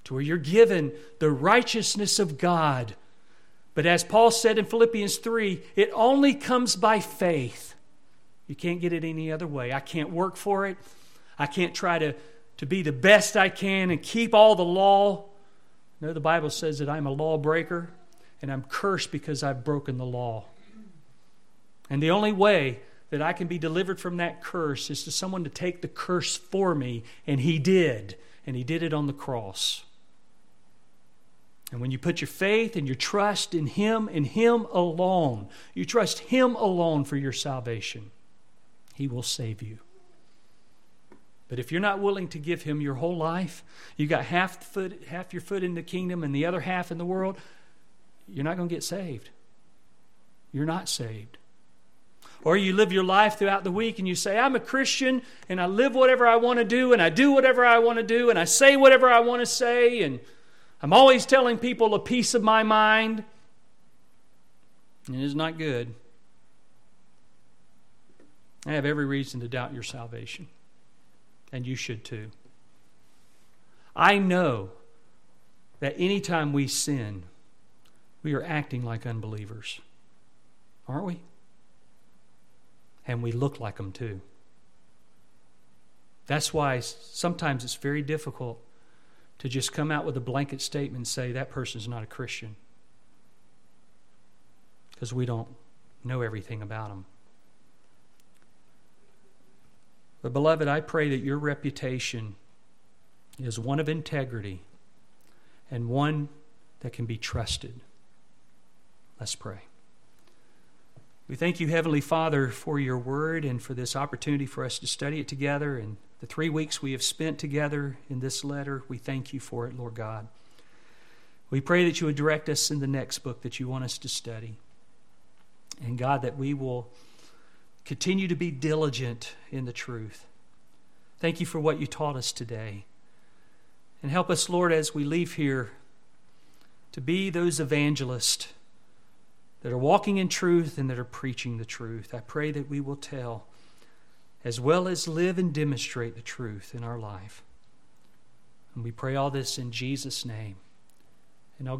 to where you're given the righteousness of God but as Paul said in Philippians 3, it only comes by faith. You can't get it any other way. I can't work for it. I can't try to, to be the best I can and keep all the law. No, the Bible says that I'm a lawbreaker and I'm cursed because I've broken the law. And the only way that I can be delivered from that curse is to someone to take the curse for me, and He did. And He did it on the cross. And when you put your faith and your trust in Him and Him alone, you trust Him alone for your salvation, He will save you. But if you're not willing to give Him your whole life, you got half, foot, half your foot in the kingdom and the other half in the world, you're not going to get saved. You're not saved. Or you live your life throughout the week and you say, I'm a Christian and I live whatever I want to do and I do whatever I want to do and I say whatever I want to say and I'm always telling people a piece of my mind. And it is not good. I have every reason to doubt your salvation, and you should too. I know that anytime we sin, we are acting like unbelievers, aren't we? And we look like them too. That's why sometimes it's very difficult to just come out with a blanket statement and say that person's not a Christian because we don't know everything about them. But, beloved, I pray that your reputation is one of integrity and one that can be trusted. Let's pray. We thank you, Heavenly Father, for your word and for this opportunity for us to study it together and the three weeks we have spent together in this letter, we thank you for it, Lord God. We pray that you would direct us in the next book that you want us to study. And God, that we will continue to be diligent in the truth. Thank you for what you taught us today. And help us, Lord, as we leave here to be those evangelists that are walking in truth and that are preaching the truth. I pray that we will tell as well as live and demonstrate the truth in our life. And we pray all this in Jesus' name. And oh God,